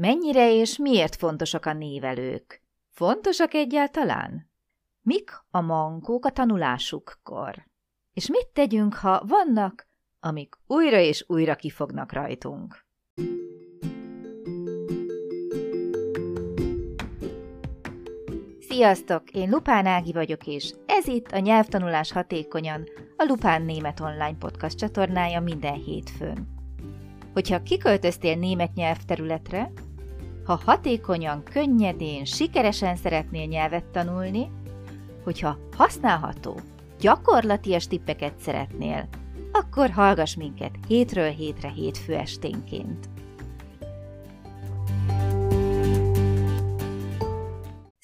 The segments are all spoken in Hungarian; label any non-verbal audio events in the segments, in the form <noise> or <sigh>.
Mennyire és miért fontosak a névelők? Fontosak egyáltalán? Mik a mankók a tanulásukkor? És mit tegyünk, ha vannak, amik újra és újra kifognak rajtunk? Sziasztok! Én Lupán Ági vagyok, és ez itt a Nyelvtanulás Hatékonyan, a Lupán Német Online Podcast csatornája minden hétfőn. Hogyha kiköltöztél német nyelvterületre, ha hatékonyan, könnyedén, sikeresen szeretnél nyelvet tanulni, hogyha használható, gyakorlatias tippeket szeretnél, akkor hallgass minket hétről hétre hétfő esténként.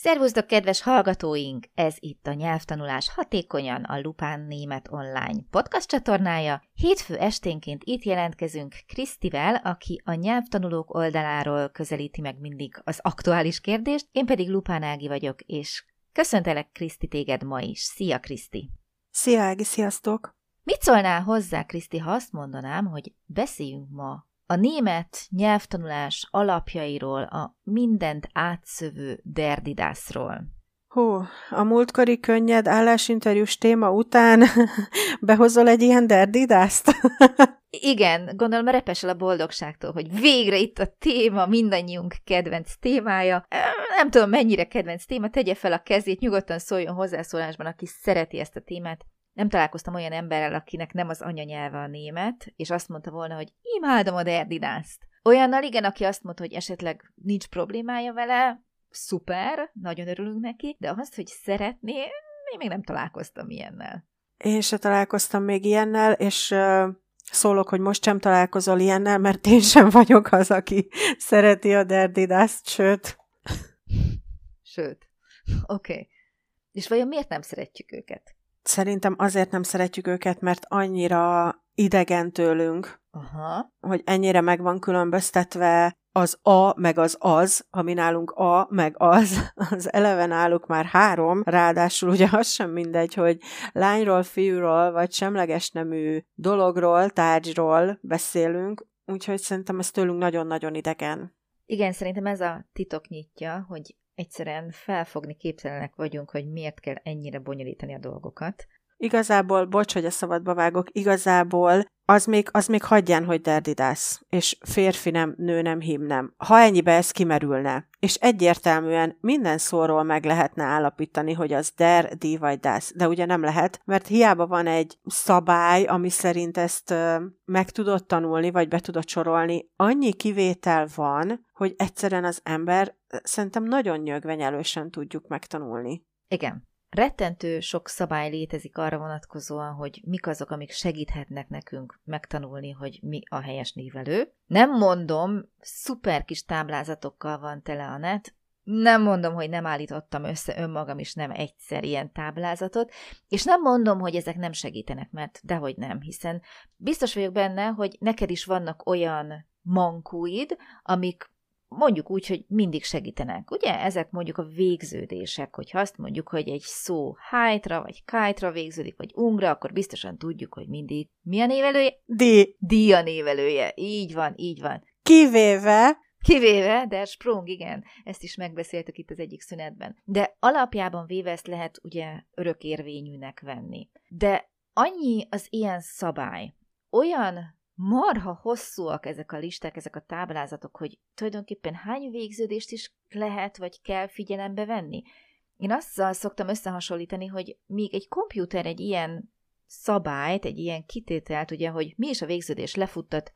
Szervusztok, kedves hallgatóink! Ez itt a Nyelvtanulás Hatékonyan a Lupán Német Online podcast csatornája. Hétfő esténként itt jelentkezünk Krisztivel, aki a nyelvtanulók oldaláról közelíti meg mindig az aktuális kérdést, én pedig Lupán Ági vagyok, és köszöntelek Kriszti téged ma is. Szia, Kriszti! Szia, Ági, sziasztok! Mit szólnál hozzá, Kriszti, ha azt mondanám, hogy beszéljünk ma a német nyelvtanulás alapjairól, a mindent átszövő derdidászról. Hú, a múltkori könnyed állásinterjús téma után <laughs> behozol egy ilyen derdidászt? <laughs> Igen, gondolom repesel a boldogságtól, hogy végre itt a téma, mindannyiunk kedvenc témája. Nem tudom, mennyire kedvenc téma, tegye fel a kezét, nyugodtan szóljon hozzászólásban, aki szereti ezt a témát nem találkoztam olyan emberrel, akinek nem az anyanyelve a német, és azt mondta volna, hogy imádom a derdidászt. Olyannal igen, aki azt mondta, hogy esetleg nincs problémája vele, szuper, nagyon örülünk neki, de azt, hogy szeretné, én még nem találkoztam ilyennel. Én se találkoztam még ilyennel, és uh, szólok, hogy most sem találkozol ilyennel, mert én sem vagyok az, aki szereti a derdidászt, sőt. Sőt. Oké. Okay. És vajon miért nem szeretjük őket? Szerintem azért nem szeretjük őket, mert annyira idegen tőlünk, Aha. hogy ennyire meg van különböztetve az a, meg az az, ami nálunk a, meg az, <laughs> az eleve náluk már három, ráadásul ugye az sem mindegy, hogy lányról, fiúról, vagy semleges nemű dologról, tárgyról beszélünk, úgyhogy szerintem ez tőlünk nagyon-nagyon idegen. Igen, szerintem ez a titok nyitja, hogy egyszerűen felfogni képtelenek vagyunk, hogy miért kell ennyire bonyolítani a dolgokat. Igazából, bocs, hogy a szabadba vágok, igazából az még, az még hagyján, hogy derdidász, és férfi nem, nő nem, hím nem. Ha ennyibe ez kimerülne, és egyértelműen minden szóról meg lehetne állapítani, hogy az der, di vagy dász, de ugye nem lehet, mert hiába van egy szabály, ami szerint ezt ö, meg tudod tanulni, vagy be tudod sorolni, annyi kivétel van, hogy egyszerűen az ember szerintem nagyon nyögvenyelősen tudjuk megtanulni. Igen rettentő sok szabály létezik arra vonatkozóan, hogy mik azok, amik segíthetnek nekünk megtanulni, hogy mi a helyes névelő. Nem mondom, szuper kis táblázatokkal van tele a net, nem mondom, hogy nem állítottam össze önmagam is nem egyszer ilyen táblázatot, és nem mondom, hogy ezek nem segítenek, mert dehogy nem, hiszen biztos vagyok benne, hogy neked is vannak olyan mankúid, amik mondjuk úgy, hogy mindig segítenek. Ugye ezek mondjuk a végződések, hogyha azt mondjuk, hogy egy szó hájtra vagy kájtra végződik, vagy ungra, akkor biztosan tudjuk, hogy mindig mi a névelője? Di. Di a névelője. Így van, így van. Kivéve Kivéve, der Sprung, igen, ezt is megbeszéltük itt az egyik szünetben. De alapjában véve ezt lehet ugye örökérvényűnek venni. De annyi az ilyen szabály, olyan marha hosszúak ezek a listák, ezek a táblázatok, hogy tulajdonképpen hány végződést is lehet vagy kell figyelembe venni. Én azzal szoktam összehasonlítani, hogy még egy kompjúter egy ilyen szabályt, egy ilyen kitételt, ugye, hogy mi is a végződés lefuttat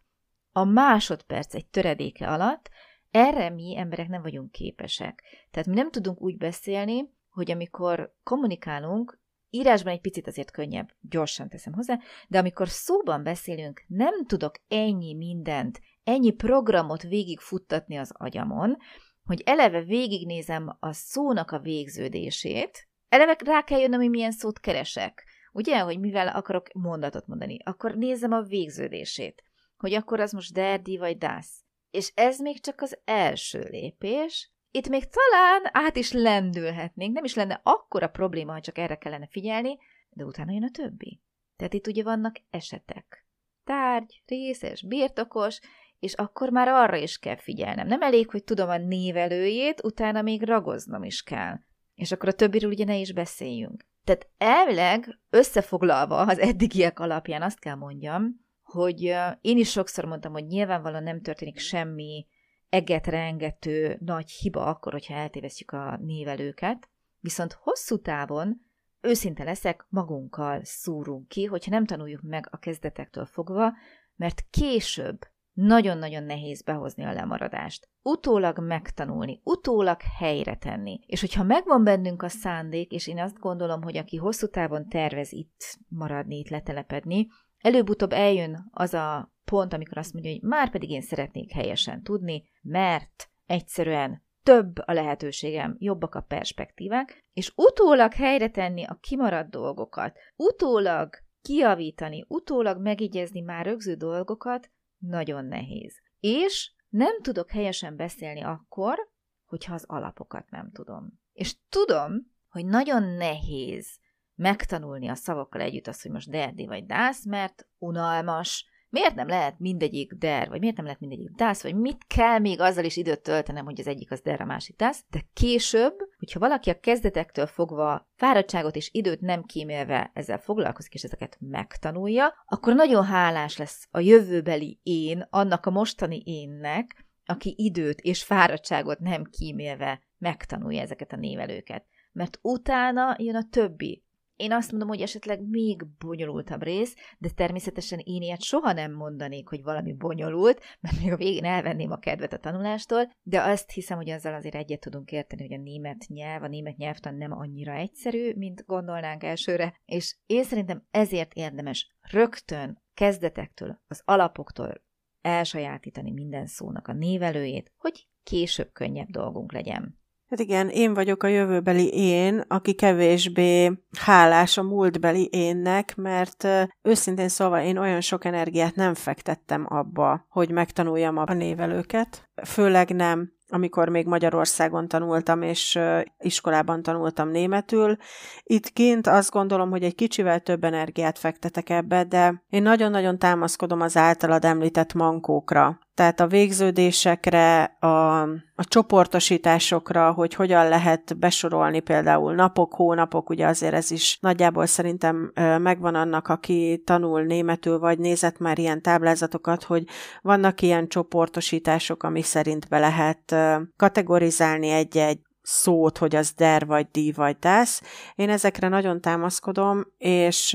a másodperc egy töredéke alatt, erre mi emberek nem vagyunk képesek. Tehát mi nem tudunk úgy beszélni, hogy amikor kommunikálunk, Írásban egy picit azért könnyebb, gyorsan teszem hozzá, de amikor szóban beszélünk, nem tudok ennyi mindent, ennyi programot végigfuttatni az agyamon, hogy eleve végignézem a szónak a végződését, eleve rá kell jönnöm, hogy milyen szót keresek. Ugye, hogy mivel akarok mondatot mondani, akkor nézem a végződését, hogy akkor az most derdi vagy dász. És ez még csak az első lépés, itt még talán át is lendülhetnénk, nem is lenne akkora probléma, ha csak erre kellene figyelni, de utána jön a többi. Tehát itt ugye vannak esetek. Tárgy, részes, birtokos, és akkor már arra is kell figyelnem. Nem elég, hogy tudom a névelőjét, utána még ragoznom is kell. És akkor a többiről ugye ne is beszéljünk. Tehát elvileg összefoglalva az eddigiek alapján azt kell mondjam, hogy én is sokszor mondtam, hogy nyilvánvalóan nem történik semmi eget rengető nagy hiba akkor, hogyha eltévesztjük a névelőket, viszont hosszú távon őszinte leszek, magunkkal szúrunk ki, hogyha nem tanuljuk meg a kezdetektől fogva, mert később nagyon-nagyon nehéz behozni a lemaradást. Utólag megtanulni, utólag helyre tenni. És hogyha megvan bennünk a szándék, és én azt gondolom, hogy aki hosszú távon tervez itt maradni, itt letelepedni, előbb-utóbb eljön az a pont, amikor azt mondja, hogy már pedig én szeretnék helyesen tudni, mert egyszerűen több a lehetőségem, jobbak a perspektívák, és utólag helyre tenni a kimaradt dolgokat, utólag kiavítani, utólag megigyezni már rögző dolgokat, nagyon nehéz. És nem tudok helyesen beszélni akkor, hogyha az alapokat nem tudom. És tudom, hogy nagyon nehéz megtanulni a szavakkal együtt azt, hogy most derdi vagy dász, mert unalmas, miért nem lehet mindegyik der, vagy miért nem lehet mindegyik dász, vagy mit kell még azzal is időt töltenem, hogy az egyik az der, a másik dász, de később, hogyha valaki a kezdetektől fogva fáradtságot és időt nem kímélve ezzel foglalkozik, és ezeket megtanulja, akkor nagyon hálás lesz a jövőbeli én, annak a mostani énnek, aki időt és fáradtságot nem kímélve megtanulja ezeket a névelőket. Mert utána jön a többi, én azt mondom, hogy esetleg még bonyolultabb rész, de természetesen én ilyet soha nem mondanék, hogy valami bonyolult, mert még a végén elvenném a kedvet a tanulástól, de azt hiszem, hogy azzal azért egyet tudunk érteni, hogy a német nyelv, a német nyelvtan nem annyira egyszerű, mint gondolnánk elsőre, és én szerintem ezért érdemes rögtön kezdetektől, az alapoktól elsajátítani minden szónak a névelőjét, hogy később könnyebb dolgunk legyen. Hát igen, én vagyok a jövőbeli én, aki kevésbé hálás a múltbeli énnek, mert őszintén szólva én olyan sok energiát nem fektettem abba, hogy megtanuljam a névelőket. Főleg nem amikor még Magyarországon tanultam, és iskolában tanultam németül. Itt kint azt gondolom, hogy egy kicsivel több energiát fektetek ebbe, de én nagyon-nagyon támaszkodom az általad említett mankókra. Tehát a végződésekre, a, a csoportosításokra, hogy hogyan lehet besorolni például napok, hónapok, ugye azért ez is nagyjából szerintem megvan annak, aki tanul németül, vagy nézett már ilyen táblázatokat, hogy vannak ilyen csoportosítások, ami szerint be lehet kategorizálni egy-egy szót, hogy az der vagy di vagy dász. Én ezekre nagyon támaszkodom, és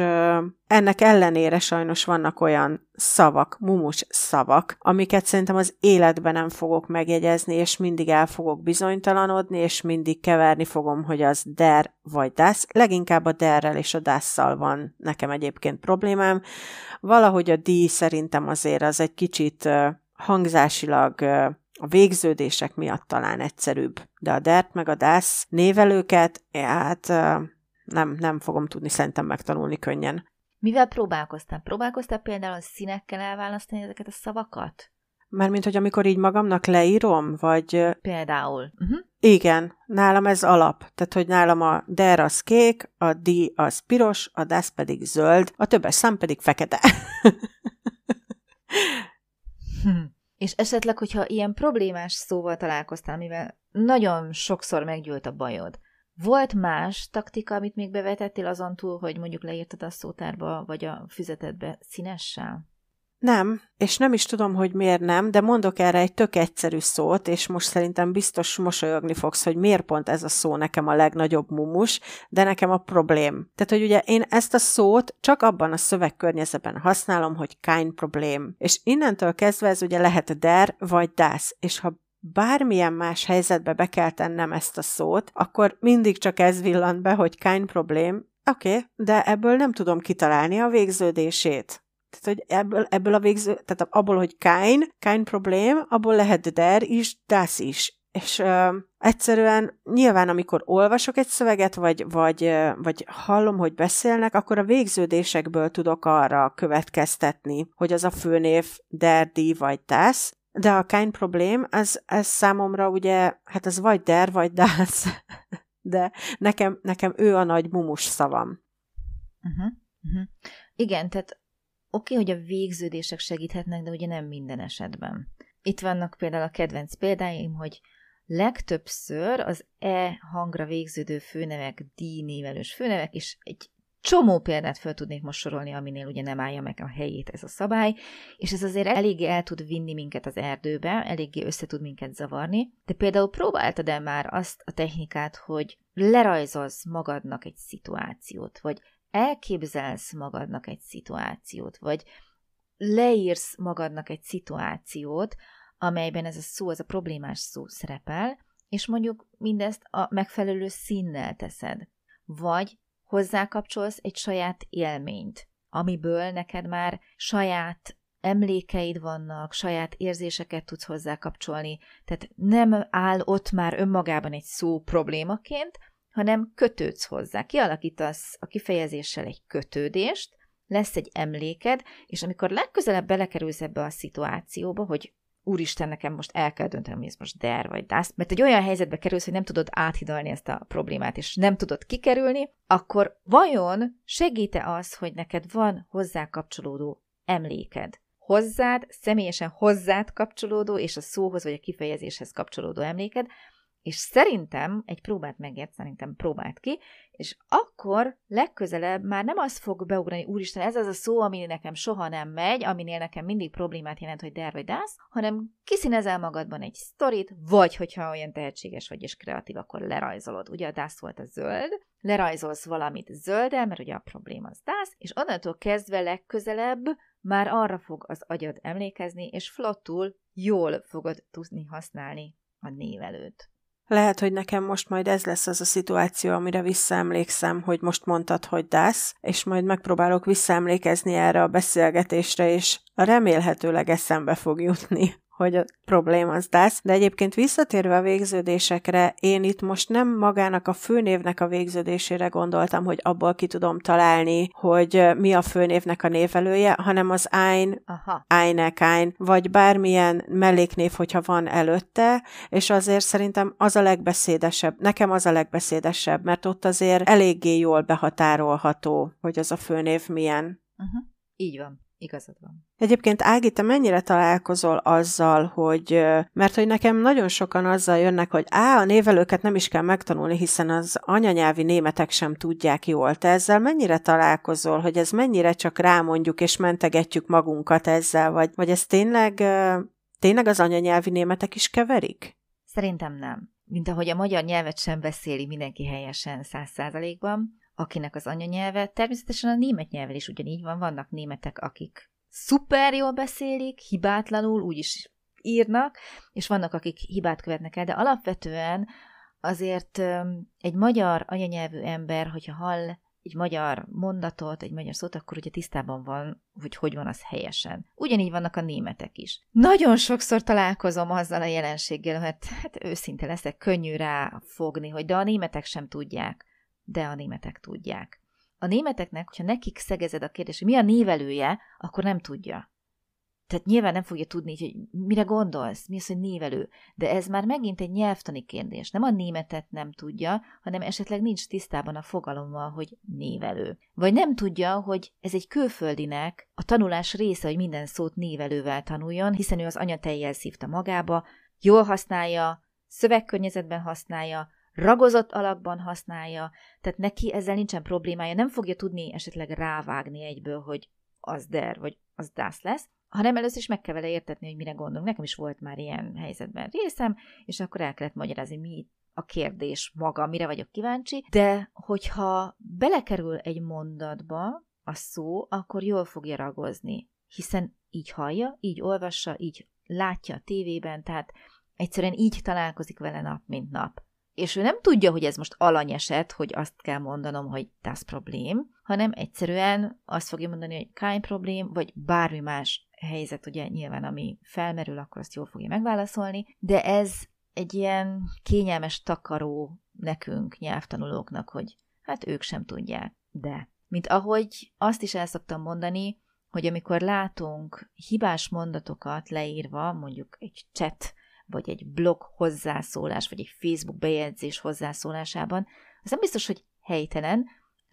ennek ellenére sajnos vannak olyan szavak, mumus szavak, amiket szerintem az életben nem fogok megjegyezni, és mindig el fogok bizonytalanodni, és mindig keverni fogom, hogy az der vagy dász. Leginkább a derrel és a dásszal van nekem egyébként problémám. Valahogy a di szerintem azért az egy kicsit hangzásilag a végződések miatt talán egyszerűbb, de a DERT meg a DASZ névelőket, hát nem, nem fogom tudni szerintem megtanulni könnyen. Mivel próbálkoztál? Próbálkoztál például a színekkel elválasztani ezeket a szavakat? Mármint, hogy amikor így magamnak leírom, vagy... Például. Uh-huh. Igen, nálam ez alap. Tehát, hogy nálam a der az kék, a di az piros, a das pedig zöld, a többes szám pedig fekete. <laughs> hm. És esetleg, hogyha ilyen problémás szóval találkoztál, mivel nagyon sokszor meggyűlt a bajod, volt más taktika, amit még bevetettél azon túl, hogy mondjuk leírtad a szótárba, vagy a füzetedbe színessel? Nem, és nem is tudom, hogy miért nem, de mondok erre egy tök egyszerű szót, és most szerintem biztos mosolyogni fogsz, hogy miért pont ez a szó nekem a legnagyobb mumus, de nekem a problém. Tehát, hogy ugye én ezt a szót csak abban a szövegkörnyezetben használom, hogy kind problém. És innentől kezdve ez ugye lehet der vagy das, és ha bármilyen más helyzetbe be kell tennem ezt a szót, akkor mindig csak ez villant be, hogy kind problém, Oké, okay, de ebből nem tudom kitalálni a végződését. Tehát, hogy ebből, ebből a végző, tehát abból, hogy kein, kein problém, abból lehet der is, das is. És ö, egyszerűen nyilván, amikor olvasok egy szöveget, vagy, vagy, vagy hallom, hogy beszélnek, akkor a végződésekből tudok arra következtetni, hogy az a főnév der, di vagy das, de a kein problém, ez, ez számomra ugye, hát ez vagy der, vagy das, <laughs> de nekem, nekem ő a nagy mumus szavam. Uh-huh. Uh-huh. Igen, tehát Oké, okay, hogy a végződések segíthetnek, de ugye nem minden esetben. Itt vannak például a kedvenc példáim, hogy legtöbbször az E hangra végződő főnevek, D névelős főnevek, és egy csomó példát fel tudnék most sorolni, aminél ugye nem állja meg a helyét ez a szabály, és ez azért eléggé el tud vinni minket az erdőbe, eléggé össze tud minket zavarni, de például próbáltad el már azt a technikát, hogy lerajzolsz magadnak egy szituációt, vagy elképzelsz magadnak egy szituációt, vagy leírsz magadnak egy szituációt, amelyben ez a szó, ez a problémás szó szerepel, és mondjuk mindezt a megfelelő színnel teszed. Vagy hozzákapcsolsz egy saját élményt, amiből neked már saját emlékeid vannak, saját érzéseket tudsz hozzákapcsolni, tehát nem áll ott már önmagában egy szó problémaként, hanem kötődsz hozzá. Kialakítasz a kifejezéssel egy kötődést, lesz egy emléked, és amikor legközelebb belekerülsz ebbe a szituációba, hogy úristen, nekem most el kell döntenem, hogy ez most der vagy dász, mert egy olyan helyzetbe kerülsz, hogy nem tudod áthidalni ezt a problémát, és nem tudod kikerülni, akkor vajon segíte az, hogy neked van hozzá kapcsolódó emléked? Hozzád, személyesen hozzád kapcsolódó, és a szóhoz vagy a kifejezéshez kapcsolódó emléked, és szerintem, egy próbát megért, szerintem próbált ki, és akkor legközelebb már nem az fog beugrani, úristen, ez az a szó, ami nekem soha nem megy, aminél nekem mindig problémát jelent, hogy der vagy dász, hanem kiszínezel magadban egy sztorit, vagy hogyha olyan tehetséges vagy és kreatív, akkor lerajzolod. Ugye a dász volt a zöld, lerajzolsz valamit zöldel, mert ugye a probléma az dász, és onnantól kezdve legközelebb már arra fog az agyad emlékezni, és flottul jól fogod tudni használni a névelőt. Lehet, hogy nekem most majd ez lesz az a szituáció, amire visszaemlékszem, hogy most mondtad, hogy dász, és majd megpróbálok visszaemlékezni erre a beszélgetésre, és remélhetőleg eszembe fog jutni, hogy a probléma az DASZ, de egyébként visszatérve a végződésekre, én itt most nem magának a főnévnek a végződésére gondoltam, hogy abból ki tudom találni, hogy mi a főnévnek a névelője, hanem az ein, einek ein, vagy bármilyen melléknév, hogyha van előtte, és azért szerintem az a legbeszédesebb, nekem az a legbeszédesebb, mert ott azért eléggé jól behatárolható, hogy az a főnév milyen. Uh-huh. Így van. Igazad van. Egyébként Ági, te mennyire találkozol azzal, hogy, mert hogy nekem nagyon sokan azzal jönnek, hogy á, a névelőket nem is kell megtanulni, hiszen az anyanyelvi németek sem tudják jól. Te ezzel mennyire találkozol, hogy ez mennyire csak rámondjuk és mentegetjük magunkat ezzel, vagy, vagy ez tényleg, tényleg az anyanyelvi németek is keverik? Szerintem nem. Mint ahogy a magyar nyelvet sem beszéli mindenki helyesen száz százalékban, akinek az anyanyelve. Természetesen a német nyelvel is ugyanígy van, vannak németek, akik szuper jól beszélik, hibátlanul, úgyis írnak, és vannak, akik hibát követnek el, de alapvetően azért egy magyar anyanyelvű ember, hogyha hall egy magyar mondatot, egy magyar szót, akkor ugye tisztában van, hogy hogy van az helyesen. Ugyanígy vannak a németek is. Nagyon sokszor találkozom azzal a jelenséggel, hogy hát őszinte leszek, könnyű rá fogni, hogy de a németek sem tudják de a németek tudják. A németeknek, hogyha nekik szegezed a kérdés, hogy mi a névelője, akkor nem tudja. Tehát nyilván nem fogja tudni, hogy mire gondolsz, mi az, hogy névelő. De ez már megint egy nyelvtani kérdés. Nem a németet nem tudja, hanem esetleg nincs tisztában a fogalommal, hogy névelő. Vagy nem tudja, hogy ez egy külföldinek a tanulás része, hogy minden szót névelővel tanuljon, hiszen ő az anyatejjel szívta magába, jól használja, szövegkörnyezetben használja, ragozott alakban használja, tehát neki ezzel nincsen problémája, nem fogja tudni esetleg rávágni egyből, hogy az der, vagy az dász lesz, hanem először is meg kell vele értetni, hogy mire gondolunk. Nekem is volt már ilyen helyzetben részem, és akkor el kellett magyarázni, mi a kérdés maga, mire vagyok kíváncsi, de hogyha belekerül egy mondatba a szó, akkor jól fogja ragozni, hiszen így hallja, így olvassa, így látja a tévében, tehát egyszerűen így találkozik vele nap, mint nap és ő nem tudja, hogy ez most alanyeset, hogy azt kell mondanom, hogy das problém, hanem egyszerűen azt fogja mondani, hogy kein problém, vagy bármi más helyzet, ugye nyilván, ami felmerül, akkor azt jól fogja megválaszolni, de ez egy ilyen kényelmes takaró nekünk, nyelvtanulóknak, hogy hát ők sem tudják. De, mint ahogy azt is el szoktam mondani, hogy amikor látunk hibás mondatokat leírva, mondjuk egy chat vagy egy blog hozzászólás, vagy egy Facebook bejegyzés hozzászólásában, az nem biztos, hogy helytelen,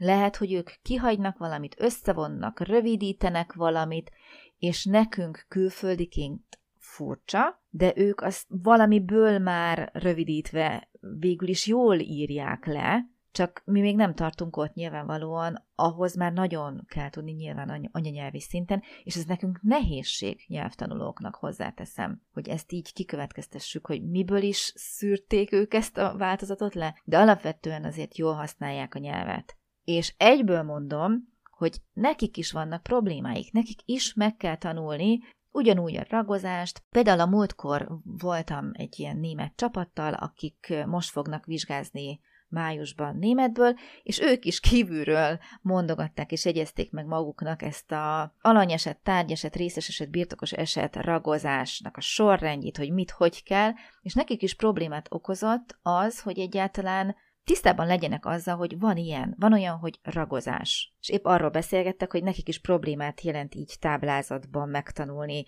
Lehet, hogy ők kihagynak valamit, összevonnak, rövidítenek valamit, és nekünk külföldiként furcsa, de ők azt valamiből már rövidítve végül is jól írják le, csak mi még nem tartunk ott nyilvánvalóan, ahhoz már nagyon kell tudni nyilván anyanyelvi szinten, és ez nekünk nehézség nyelvtanulóknak hozzáteszem, hogy ezt így kikövetkeztessük, hogy miből is szűrték ők ezt a változatot le, de alapvetően azért jól használják a nyelvet. És egyből mondom, hogy nekik is vannak problémáik, nekik is meg kell tanulni, ugyanúgy a ragozást. Például a múltkor voltam egy ilyen német csapattal, akik most fognak vizsgázni májusban németből, és ők is kívülről mondogatták és egyezték meg maguknak ezt a alanyeset, tárgyeset, részes eset, birtokos eset ragozásnak a sorrendjét, hogy mit, hogy kell, és nekik is problémát okozott az, hogy egyáltalán tisztában legyenek azzal, hogy van ilyen, van olyan, hogy ragozás. És épp arról beszélgettek, hogy nekik is problémát jelent így táblázatban megtanulni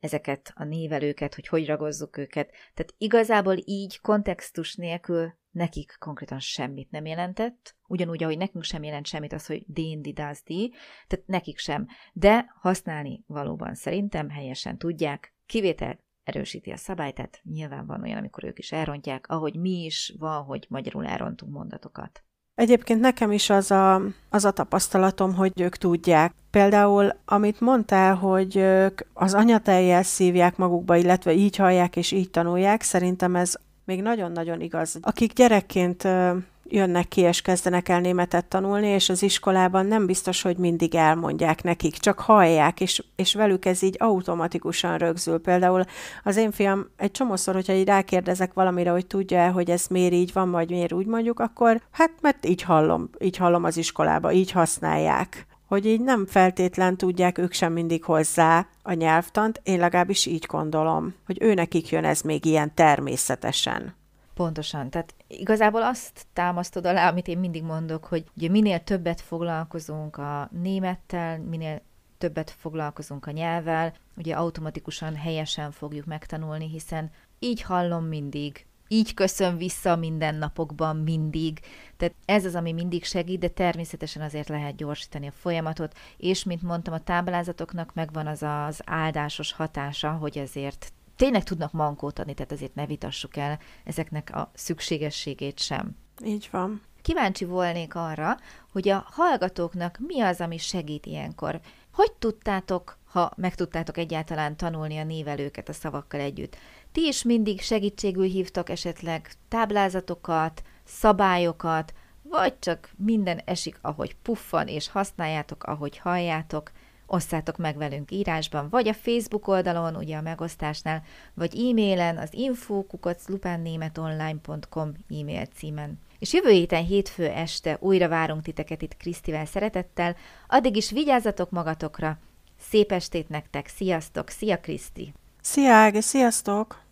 ezeket a névelőket, hogy hogy ragozzuk őket. Tehát igazából így kontextus nélkül nekik konkrétan semmit nem jelentett, ugyanúgy, ahogy nekünk sem jelent semmit az, hogy D&D does D, tehát nekik sem. De használni valóban szerintem helyesen tudják, kivétel erősíti a szabályt, tehát nyilván van olyan, amikor ők is elrontják, ahogy mi is van, hogy magyarul elrontunk mondatokat. Egyébként nekem is az a, az a tapasztalatom, hogy ők tudják. Például, amit mondtál, hogy ők az anyatejjel szívják magukba, illetve így hallják és így tanulják, szerintem ez még nagyon-nagyon igaz. Akik gyerekként jönnek ki és kezdenek el németet tanulni, és az iskolában nem biztos, hogy mindig elmondják nekik, csak hallják, és, és velük ez így automatikusan rögzül. Például az én fiam egy csomószor, hogyha így rákérdezek valamire, hogy tudja-e, hogy ez miért így van, vagy miért úgy mondjuk, akkor hát mert így hallom, így hallom az iskolába, így használják hogy így nem feltétlen tudják ők sem mindig hozzá a nyelvtant, én legalábbis így gondolom, hogy ő nekik jön ez még ilyen természetesen. Pontosan. Tehát igazából azt támasztod alá, amit én mindig mondok, hogy ugye minél többet foglalkozunk a némettel, minél többet foglalkozunk a nyelvvel, ugye automatikusan helyesen fogjuk megtanulni, hiszen így hallom mindig, így köszön vissza minden napokban mindig. Tehát ez az, ami mindig segít, de természetesen azért lehet gyorsítani a folyamatot, és mint mondtam, a táblázatoknak megvan az az áldásos hatása, hogy ezért tényleg tudnak mankót adni, tehát azért ne vitassuk el ezeknek a szükségességét sem. Így van. Kíváncsi volnék arra, hogy a hallgatóknak mi az, ami segít ilyenkor. Hogy tudtátok, ha meg tudtátok egyáltalán tanulni a névelőket a szavakkal együtt? Ti is mindig segítségül hívtak esetleg táblázatokat, szabályokat, vagy csak minden esik, ahogy puffan, és használjátok, ahogy halljátok – osszátok meg velünk írásban, vagy a Facebook oldalon, ugye a megosztásnál, vagy e-mailen az info.lupánnémetonline.com e-mail címen. És jövő héten hétfő este újra várunk titeket itt Krisztivel szeretettel, addig is vigyázzatok magatokra, szép estét nektek, sziasztok, szia Kriszti! Szia Ági, sziasztok!